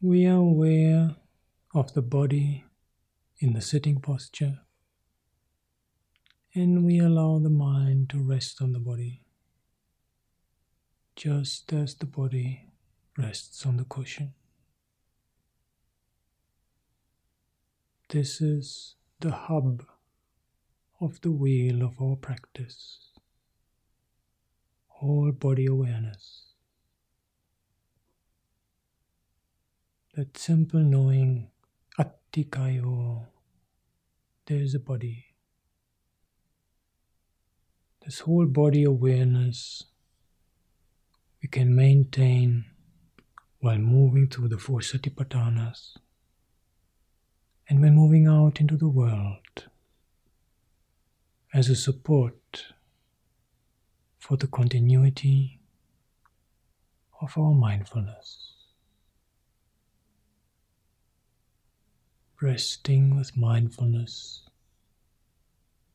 We are aware of the body in the sitting posture and we allow the mind to rest on the body just as the body rests on the cushion. This is the hub of the wheel of our practice, whole body awareness. That simple knowing, atthi kayo, there is a body. This whole body awareness we can maintain while moving through the four satipatthanas and when moving out into the world as a support for the continuity of our mindfulness. Resting with mindfulness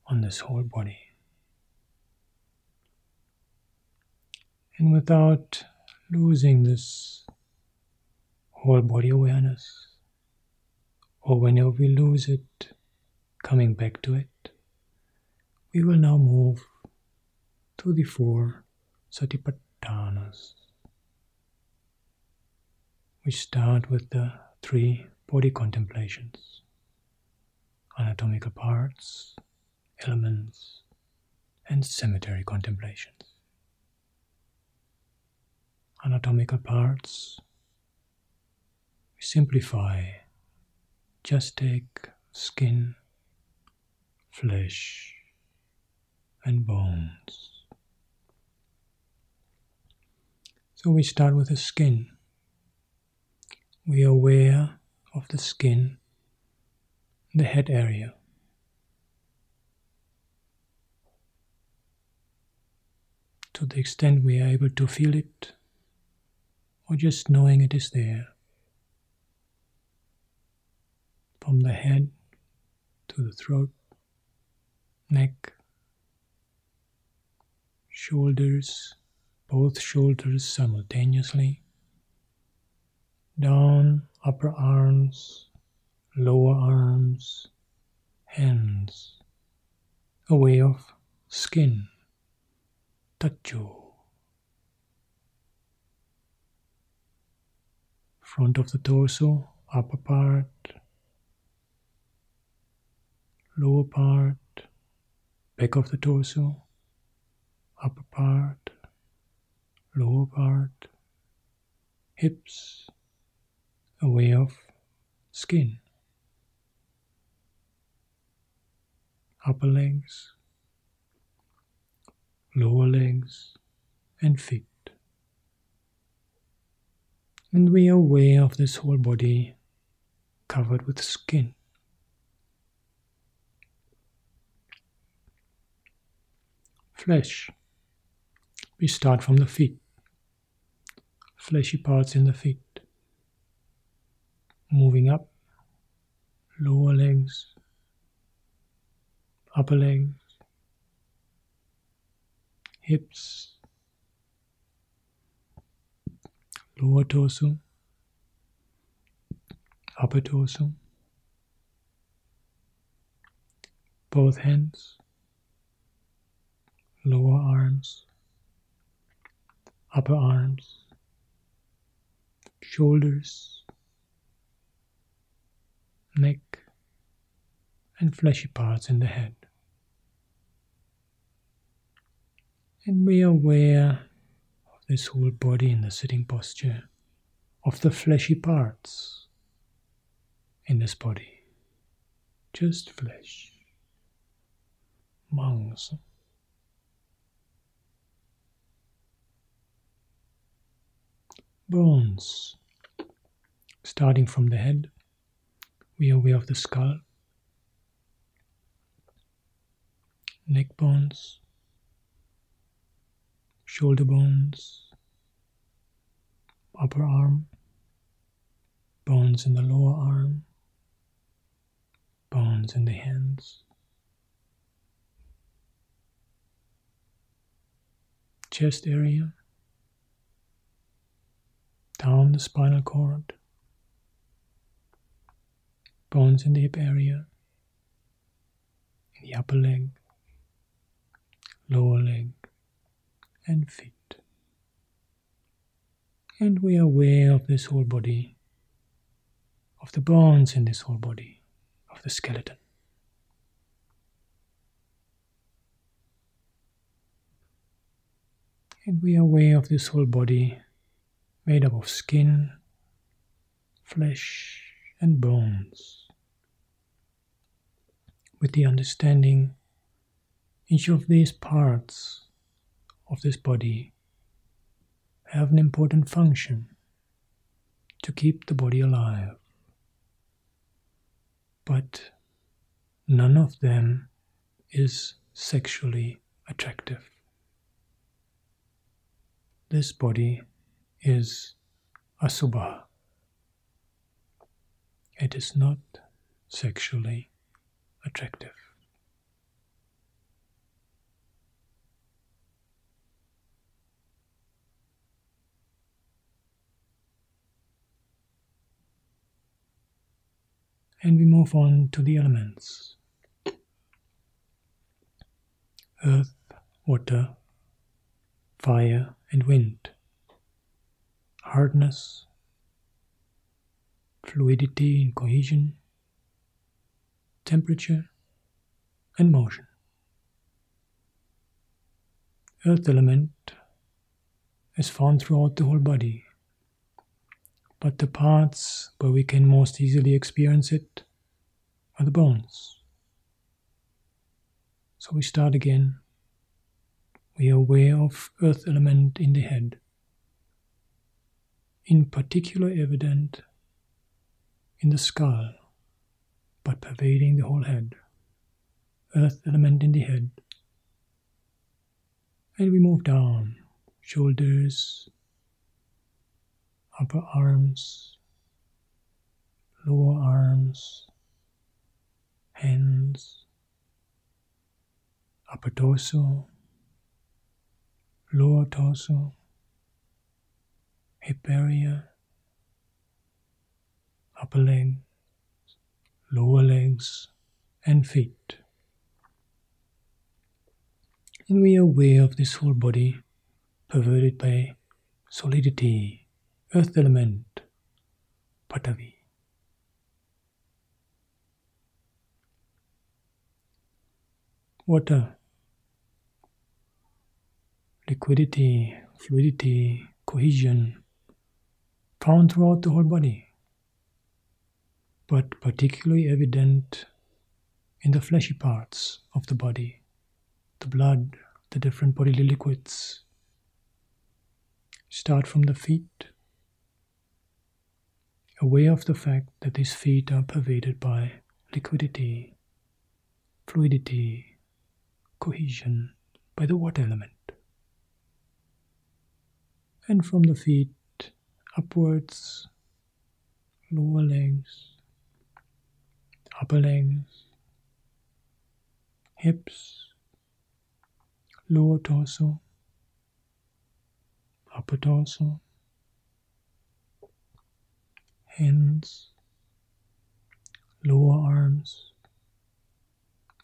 on this whole body. And without losing this whole body awareness, or whenever we lose it, coming back to it, we will now move to the four satipatthanas. We start with the three body contemplations anatomical parts, elements, and cemetery contemplations anatomical parts. We simplify, just take skin, flesh, and bones. So we start with the skin. We are aware of the skin, the head area. To the extent we are able to feel it, or just knowing it is there. From the head to the throat, neck, shoulders, both shoulders simultaneously, down upper arms, lower arms, hands, a way of skin, taco. front of the torso, upper part, lower part, back of the torso, upper part, lower part, hips, a way of skin, upper legs, lower legs, and feet and we are aware of this whole body covered with skin. Flesh. We start from the feet, fleshy parts in the feet, moving up, lower legs, upper legs, hips, lower torso, upper torso, both hands, lower arms, upper arms, shoulders, neck, and fleshy parts in the head. And are aware of this whole body in the sitting posture of the fleshy parts in this body. Just flesh, lungs, bones. Starting from the head, are aware of the skull, neck bones, shoulder bones, upper arm, bones in the lower arm, bones in the hands, chest area, down the spinal cord, bones in the hip area, in the upper leg, lower leg, and feet. And we are aware of this whole body, of the bones in this whole body, of the skeleton. And we are aware of this whole body made up of skin, flesh, and bones. With the understanding each of these parts of this body have an important function to keep the body alive. But none of them is sexually attractive. This body is asubha. It is not sexually attractive. And we move on to the elements. Earth, water, fire, and wind, hardness, fluidity and cohesion, temperature, and motion. Earth element is found throughout the whole body, but the parts where we can most easily experience it are the bones. So we start again we are aware of earth element in the head, in particular evident in the skull, but pervading the whole head. Earth element in the head. And we move down, shoulders, upper arms, lower arms, hands, upper torso, lower torso, hip area, upper leg, lower legs, and feet. And we are aware of this whole body pervaded by solidity, earth element, pathavi. Water liquidity, fluidity, cohesion found throughout the whole body, but particularly evident in the fleshy parts of the body, the blood, the different bodily liquids. Start from the feet, aware of the fact that these feet are pervaded by liquidity, fluidity, cohesion, by the water element and from the feet upwards, lower legs, upper legs, hips, lower torso, upper torso, hands, lower arms,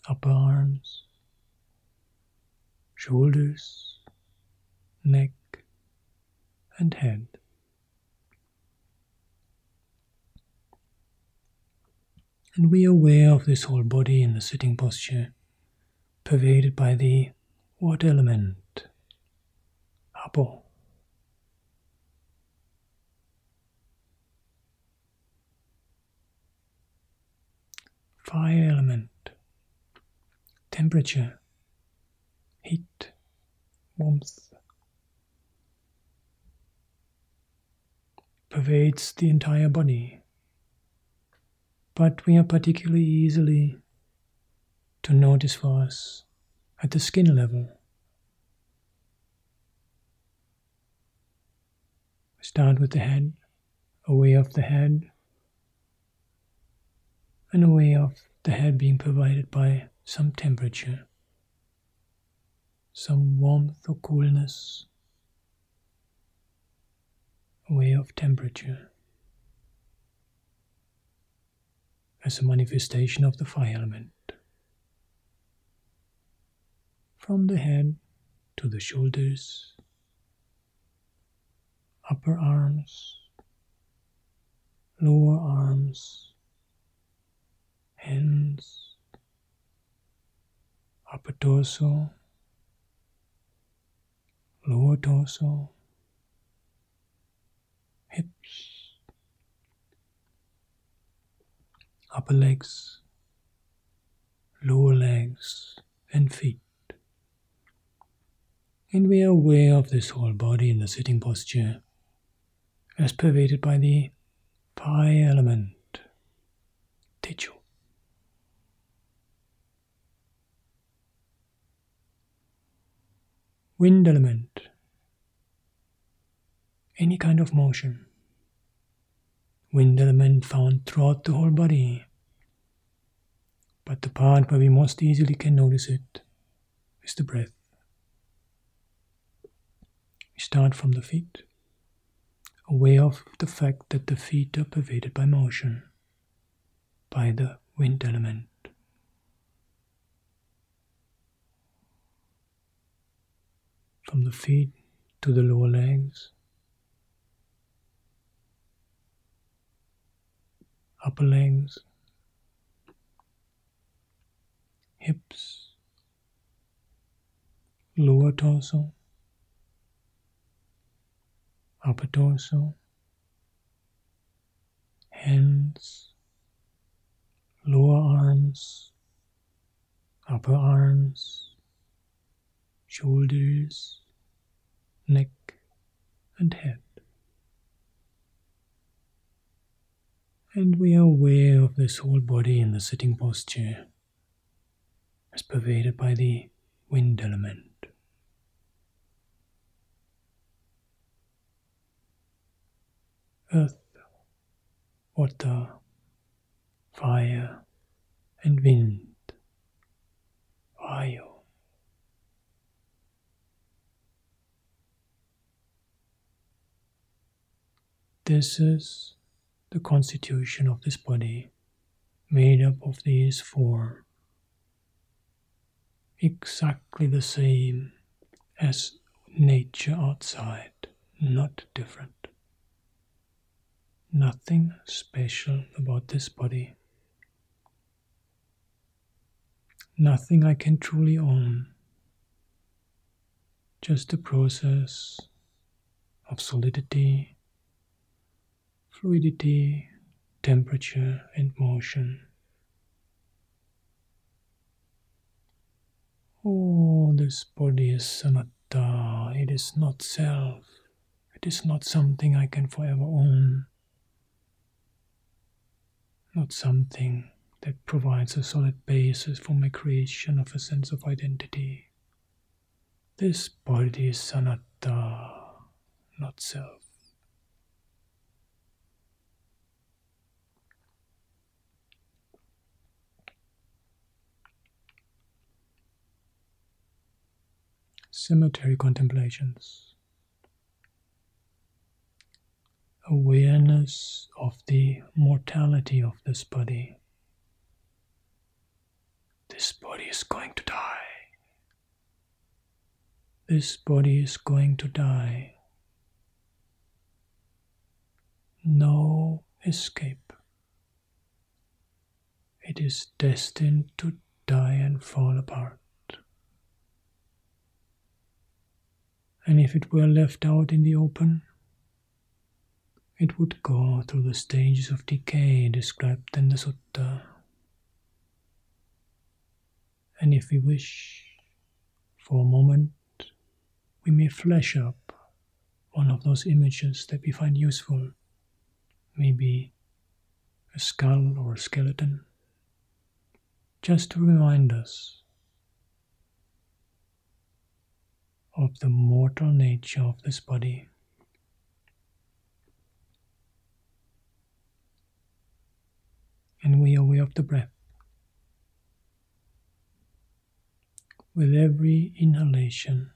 upper arms, shoulders, neck, and head. And we are aware of this whole body in the sitting posture, pervaded by the water element, Apo. Fire element, temperature, heat, warmth. pervades the entire body. But we are particularly easily to notice for us at the skin level. Start with the head, aware of the head, and aware of the head being provided by some temperature, some warmth or coolness a way of temperature. As a manifestation of the fire element. From the head to the shoulders, upper arms, lower arms, hands, upper torso, lower torso, hips, upper legs, lower legs, and feet. And we are aware of this whole body in the sitting posture as pervaded by the fire element, Teju. Wind element, any kind of motion. Wind element found throughout the whole body. But the part where we most easily can notice it is the breath. We start from the feet, aware of the fact that the feet are pervaded by motion, by the wind element. From the feet to the lower legs, upper legs, hips, lower torso, upper torso, hands, lower arms, upper arms, shoulders, neck, and head. And we are aware of this whole body in the sitting posture as pervaded by the wind element. Earth, water, fire, and wind, Vayu. This is the constitution of this body, made up of these four, exactly the same as nature outside, not different. Nothing special about this body. Nothing I can truly own. Just a process of solidity fluidity, temperature, and motion. Oh, this body is anatta, it is not self, it is not something I can forever own, not something that provides a solid basis for my creation of a sense of identity. This body is anatta, not self. Cemetery contemplations. Awareness of the mortality of this body. This body is going to die. This body is going to die. No escape. It is destined to die and fall apart. And if it were left out in the open, it would go through the stages of decay described in the Sutta. And if we wish, for a moment, we may flesh up one of those images that we find useful, maybe a skull or a skeleton, just to remind us of the mortal nature of this body. And we are aware of the breath. With every inhalation,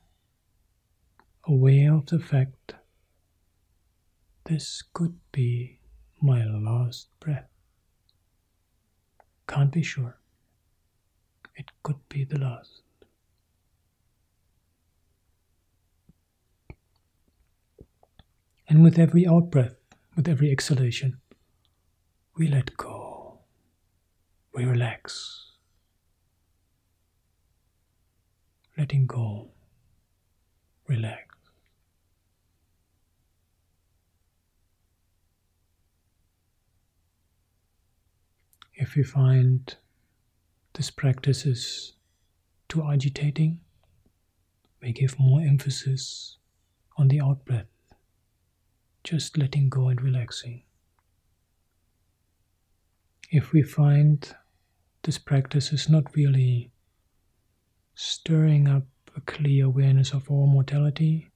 aware of the fact this could be my last breath. can't be sure. It could be the last. And with every out breath, with every exhalation, we let go. We relax. Letting go. Relax. If we find this practice is too agitating, we give more emphasis on the out breath, just letting go and relaxing. If we find this practice is not really stirring up a clear awareness of our mortality,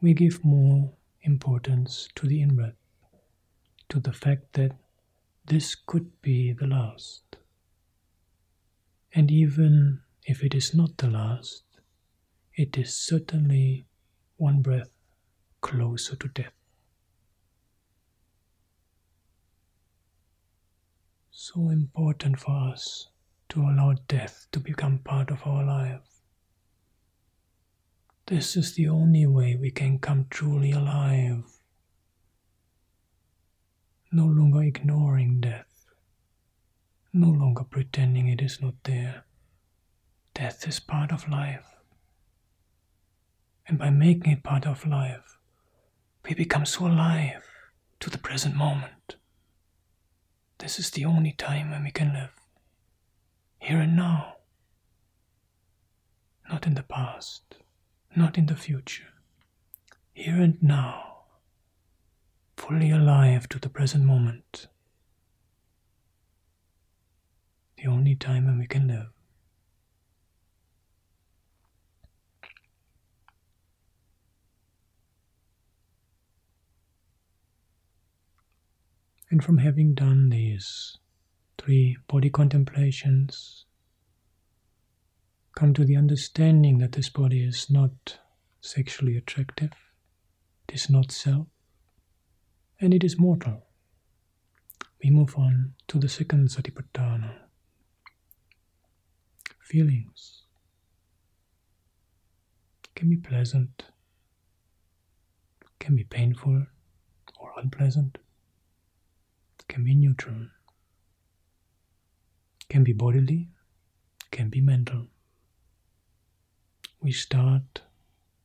we give more importance to the in breath, to the fact that this could be the last. And even if it is not the last, it is certainly one breath closer to death. So important for us to allow death to become part of our life. This is the only way we can come truly alive. No longer ignoring death, no longer pretending it is not there. Death is part of life. And by making it part of life, we become so alive to the present moment. This is the only time when we can live. Here and now. Not in the past, not in the future. Here and now. Fully alive to the present moment. The only time when we can live. And from having done these three body contemplations, come to the understanding that this body is not sexually attractive, it is not self, and it is mortal. We move on to the second Satipatthana. Feelings. Can be pleasant, can be painful or unpleasant can be neutral, can be bodily, can be mental. We start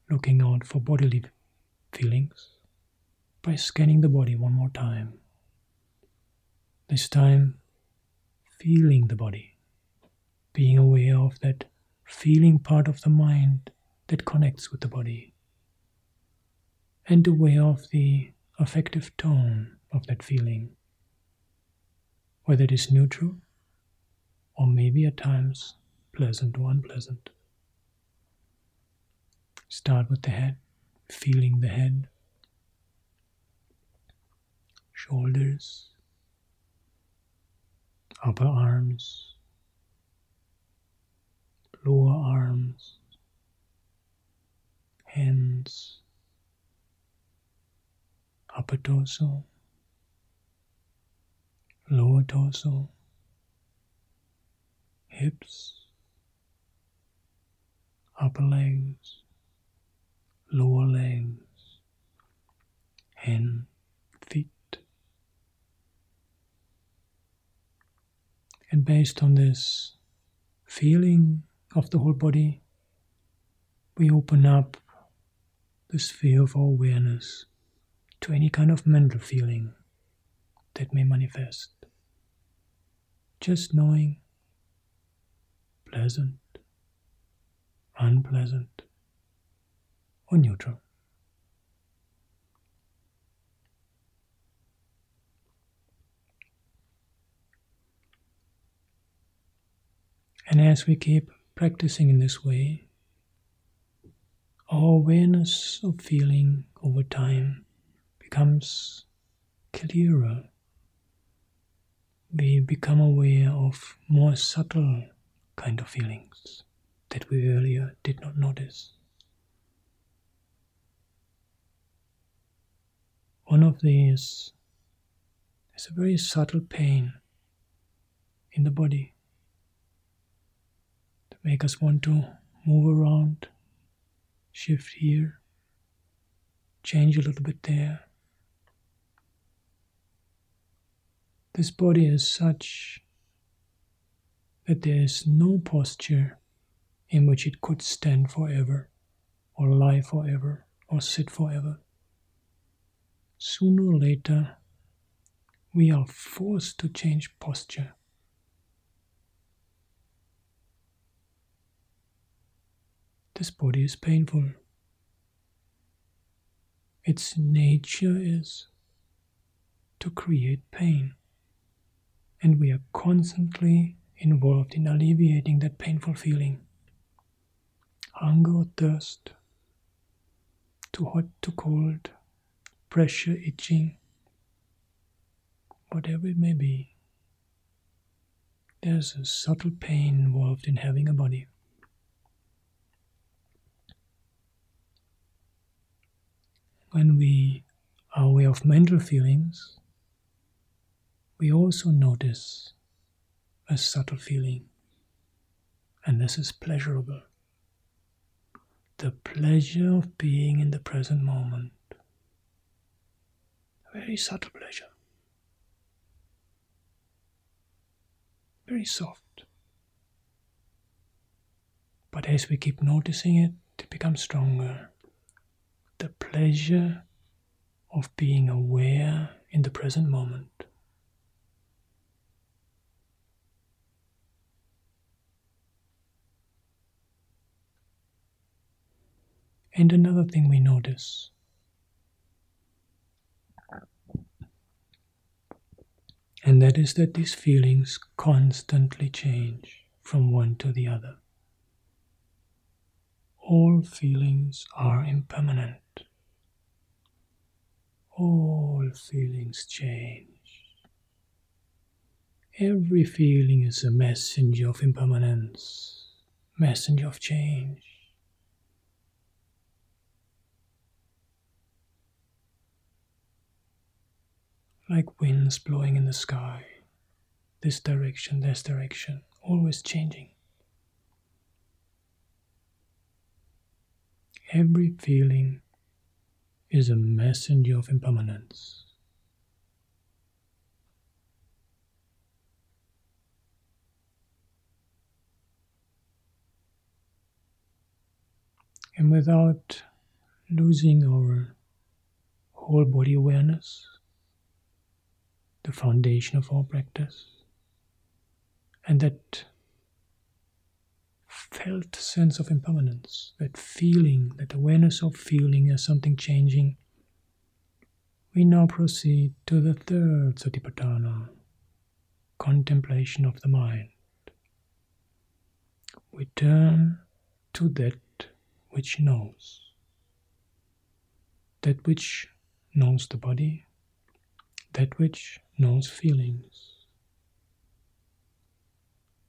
looking out for bodily feelings by scanning the body one more time. This time, feeling the body, being aware of that feeling part of the mind that connects with the body, and aware of the affective tone of that feeling whether it is neutral or maybe at times pleasant or unpleasant. Start with the head, feeling the head, shoulders, upper arms, lower arms, hands, upper torso lower torso, hips, upper legs, lower legs, hand, feet. And based on this feeling of the whole body, we open up the sphere of our awareness to any kind of mental feeling that may manifest just knowing pleasant, unpleasant, or neutral. And as we keep practicing in this way, our awareness of feeling over time becomes clearer we become aware of more subtle kind of feelings that we earlier did not notice. One of these is a very subtle pain in the body that make us want to move around, shift here, change a little bit there. This body is such that there is no posture in which it could stand forever, or lie forever, or sit forever. Sooner or later, we are forced to change posture. This body is painful. Its nature is to create pain, and we are constantly involved in alleviating that painful feeling. Hunger or thirst, too hot, too cold, pressure, itching, whatever it may be. There's a subtle pain involved in having a body. When we are aware of mental feelings, we also notice a subtle feeling, and this is pleasurable. The pleasure of being in the present moment. A very subtle pleasure. Very soft. But as we keep noticing it, it becomes stronger. The pleasure of being aware in the present moment. And another thing we notice and that is that these feelings constantly change from one to the other. All feelings are impermanent. All feelings change. Every feeling is a messenger of impermanence, messenger of change. Like winds blowing in the sky, this direction, this direction, always changing. Every feeling is a messenger of impermanence. And without losing our whole body awareness, the foundation of our practice. And that felt sense of impermanence, that feeling, that awareness of feeling as something changing, we now proceed to the third Satipatthana, contemplation of the mind. We turn to that which knows, that which knows the body, that which knows feelings.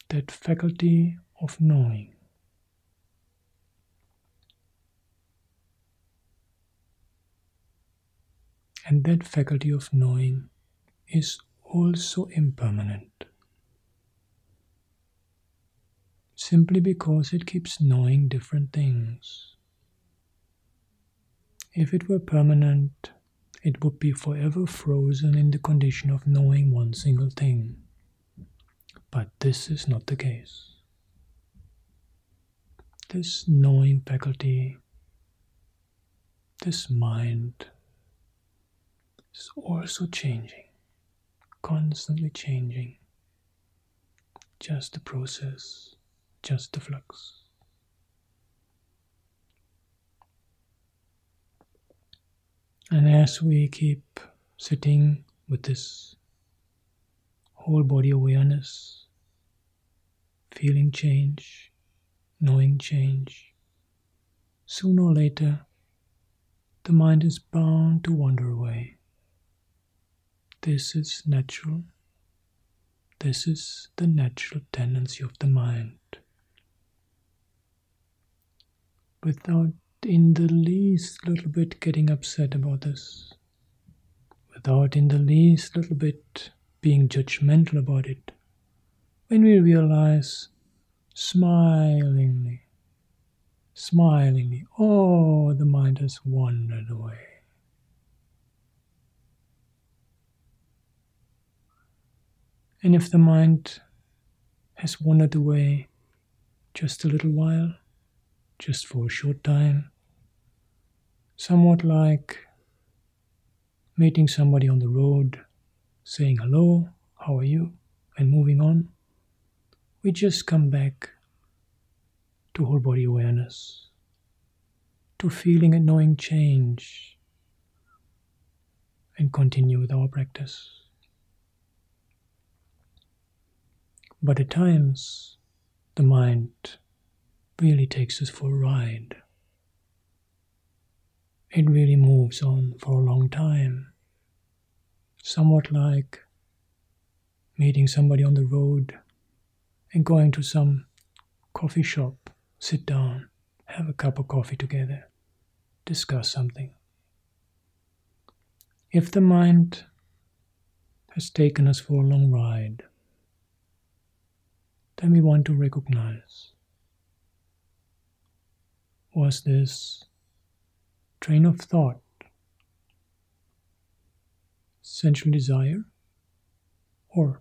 That faculty of knowing. And that faculty of knowing is also impermanent. Simply because it keeps knowing different things. If it were permanent, it would be forever frozen in the condition of knowing one single thing. But this is not the case. This knowing faculty, this mind, is also changing, constantly changing. Just the process, just the flux. And as we keep sitting with this whole body awareness, feeling change, knowing change, sooner or later the mind is bound to wander away. This is natural. This is the natural tendency of the mind. Without in the least little bit getting upset about this, without in the least little bit being judgmental about it, when we realize smilingly, smilingly, oh, the mind has wandered away. And if the mind has wandered away just a little while, just for a short time, somewhat like meeting somebody on the road, saying hello, how are you, and moving on, we just come back to whole body awareness, to feeling and knowing change, and continue with our practice. But at times, the mind really takes us for a ride. It really moves on for a long time. Somewhat like meeting somebody on the road and going to some coffee shop, sit down, have a cup of coffee together, discuss something. If the mind has taken us for a long ride, then we want to recognize was this train of thought sensual desire or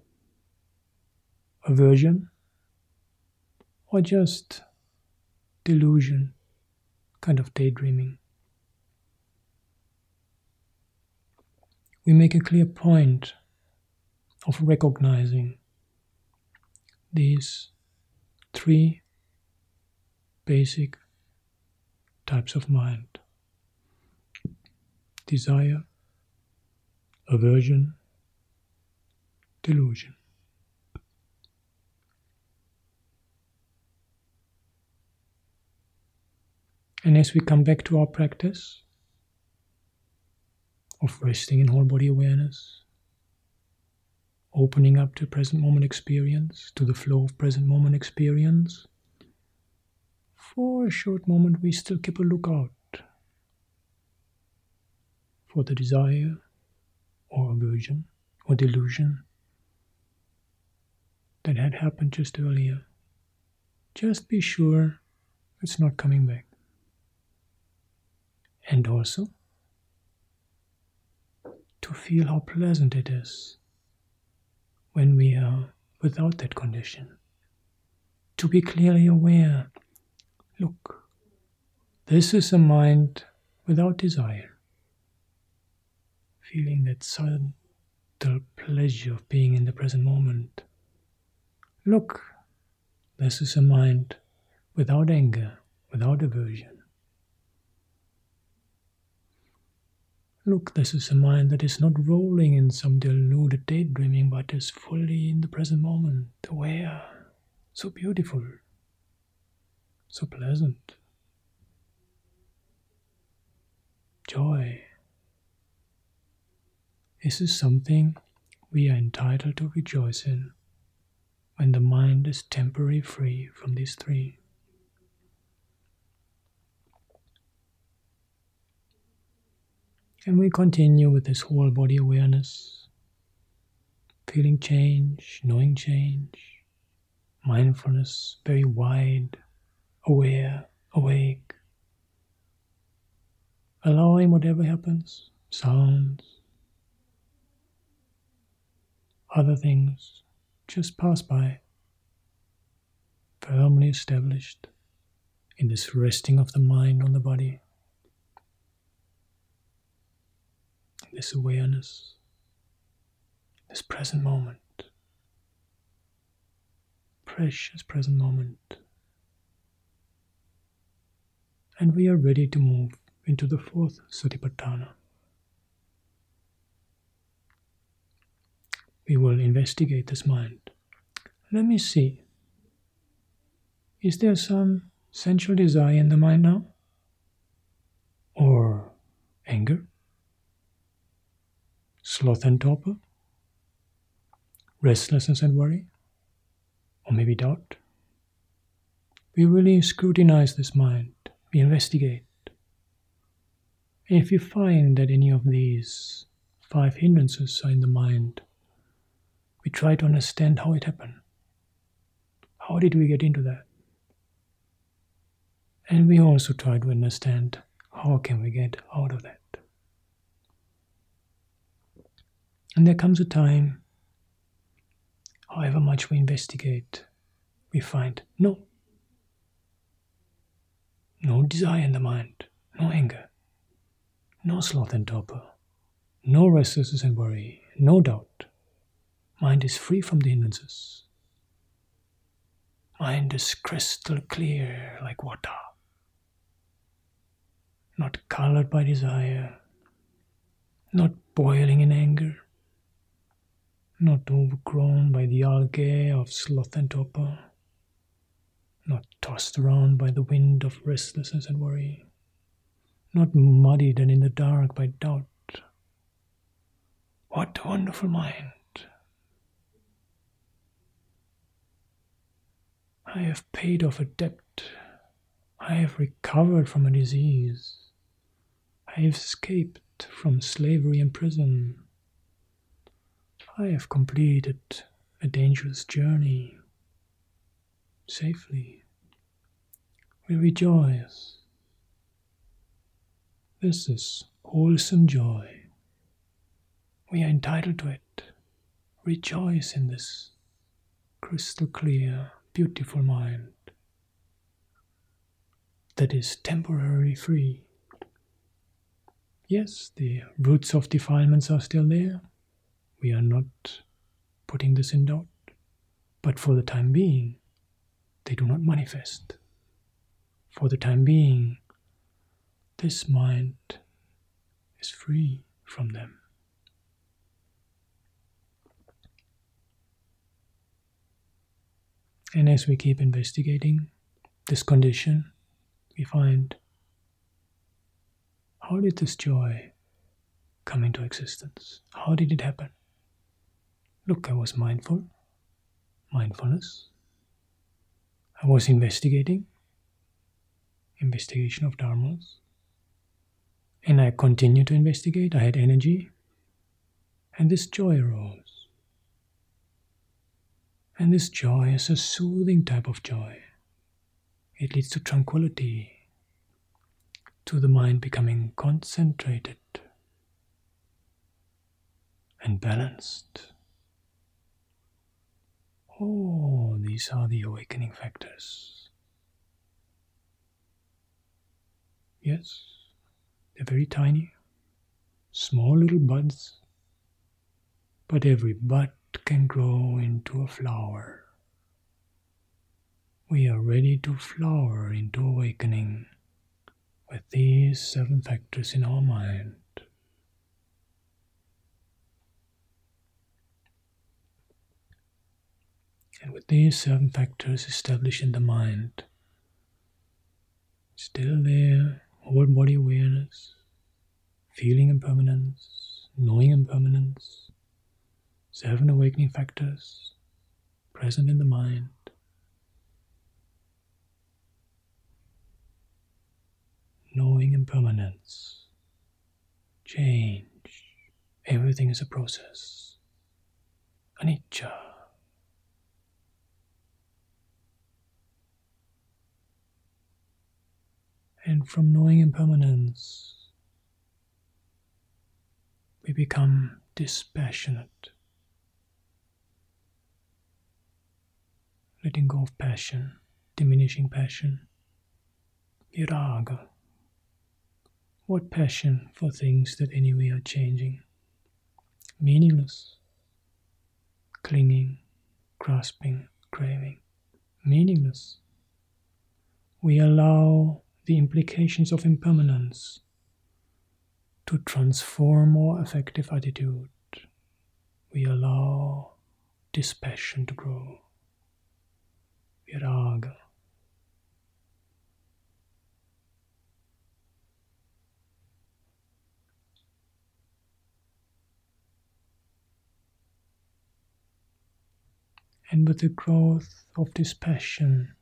aversion or just delusion, kind of daydreaming. We make a clear point of recognizing these three basic types of mind desire, aversion, delusion. And as we come back to our practice of resting in whole body awareness, opening up to present moment experience, to the flow of present moment experience, for a short moment we still keep a lookout for the desire or aversion or delusion that had happened just earlier. Just be sure it's not coming back. And also to feel how pleasant it is when we are without that condition. To be clearly aware look, this is a mind without desire, feeling that subtle pleasure of being in the present moment. Look, this is a mind without anger, without aversion. Look, this is a mind that is not rolling in some deluded daydreaming, but is fully in the present moment, aware, so beautiful, so pleasant. Joy. This is something we are entitled to rejoice in when the mind is temporarily free from these three. And we continue with this whole body awareness, feeling change, knowing change, mindfulness, very wide, aware, awake, allowing whatever happens, sounds, other things, just pass by, firmly established in this resting of the mind on the body. this awareness, this present moment, precious present moment. And we are ready to move into the fourth Satipatthana. We will investigate this mind. Let me see. Is there some sensual desire in the mind now? Or anger? sloth and torpor, restlessness and worry, or maybe doubt. We really scrutinize this mind, we investigate. And if you find that any of these five hindrances are in the mind, we try to understand how it happened. How did we get into that? And we also try to understand how can we get out of that. And there comes a time, however much we investigate, we find no. No desire in the mind, no anger, no sloth and torpor, no restlessness and worry, no doubt. Mind is free from the hindrances. Mind is crystal clear like water, not colored by desire, not boiling in anger, not overgrown by the algae of sloth and torpor, not tossed around by the wind of restlessness and worry, not muddied and in the dark by doubt. What a wonderful mind! I have paid off a debt. I have recovered from a disease. I have escaped from slavery and prison. I have completed a dangerous journey safely. We rejoice. This is wholesome joy. We are entitled to it. Rejoice in this crystal clear, beautiful mind that is temporarily free. Yes, the roots of defilements are still there, we are not putting this in doubt. But for the time being, they do not manifest. For the time being, this mind is free from them. And as we keep investigating this condition, we find how did this joy come into existence? How did it happen? Look, I was mindful, mindfulness. I was investigating, investigation of dharmas. And I continued to investigate. I had energy. And this joy arose. And this joy is a soothing type of joy. It leads to tranquility, to the mind becoming concentrated and balanced. Oh, these are the awakening factors. Yes, they're very tiny, small little buds, but every bud can grow into a flower. We are ready to flower into awakening with these seven factors in our mind. And with these seven factors established in the mind, still there, whole body awareness, feeling impermanence, knowing impermanence, seven awakening factors present in the mind. Knowing impermanence, change, everything is a process, anicca. And from knowing impermanence, we become dispassionate, letting go of passion, diminishing passion, viraga. What passion for things that anyway are changing, meaningless, clinging, grasping, craving, meaningless. We allow the implications of impermanence to transform our affective attitude. We allow dispassion to grow. And with the growth of this passion,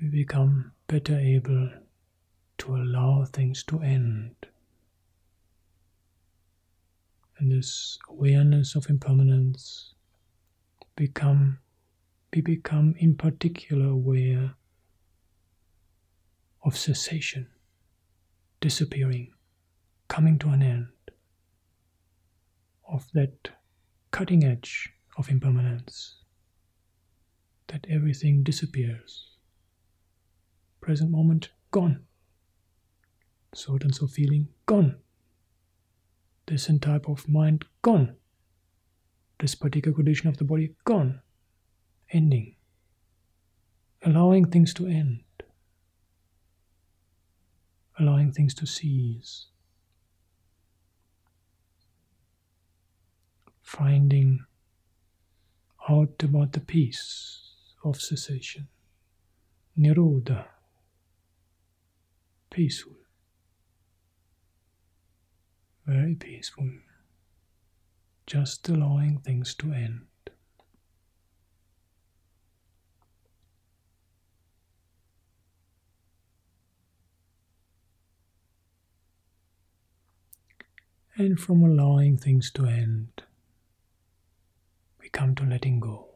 we become better able to allow things to end. And this awareness of impermanence become we become in particular aware of cessation, disappearing, coming to an end, of that cutting edge of impermanence, that everything disappears. Present moment gone. Thought and so feeling gone. This and type of mind gone. This particular condition of the body gone. Ending. Allowing things to end. Allowing things to cease. Finding out about the peace of cessation. Nirodha. Peaceful. Very peaceful. Just allowing things to end. And from allowing things to end, we come to letting go.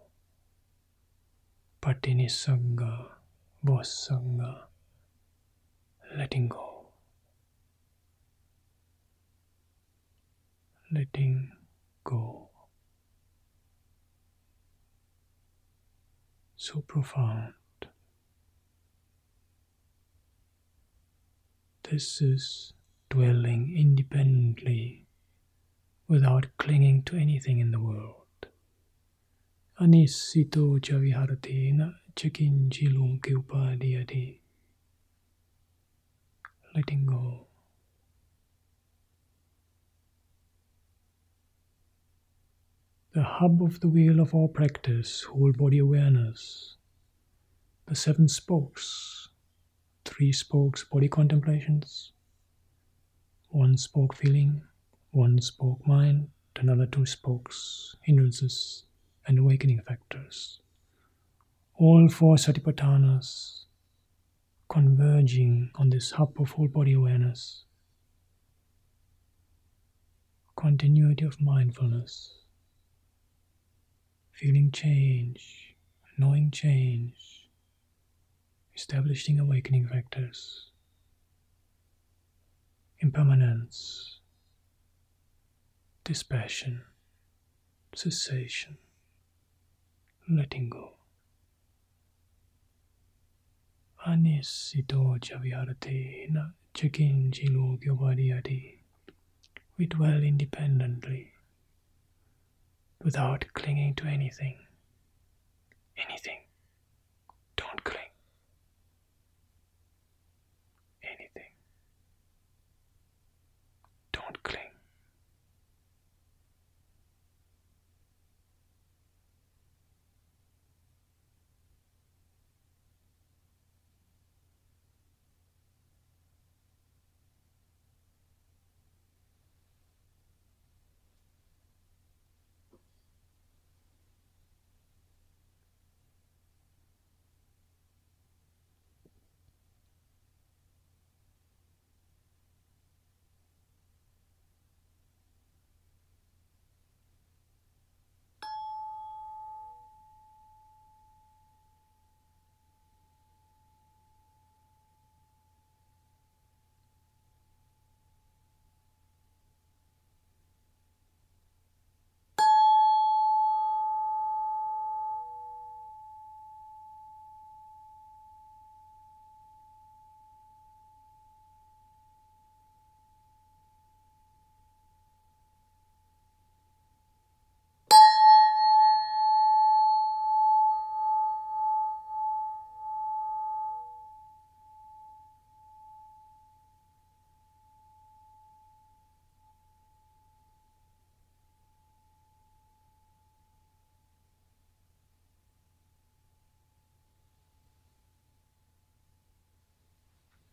Patinissagga, Vossagga, letting go. Letting go. So profound. This is dwelling independently without clinging to anything in the world. Anisito javiharati na chikinjilum upadiyati. Letting go. The hub of the wheel of our practice, whole body awareness, the seven spokes, three spokes body contemplations, one spoke feeling, one spoke mind, another two spokes hindrances and awakening factors. All four satipatthanas converging on this hub of whole body awareness, continuity of mindfulness, feeling change, knowing change, establishing awakening factors impermanence, dispassion, cessation, letting go. Anisito javyarate na chikin jilu gyobadiyati. We dwell independently without clinging to anything. Anything.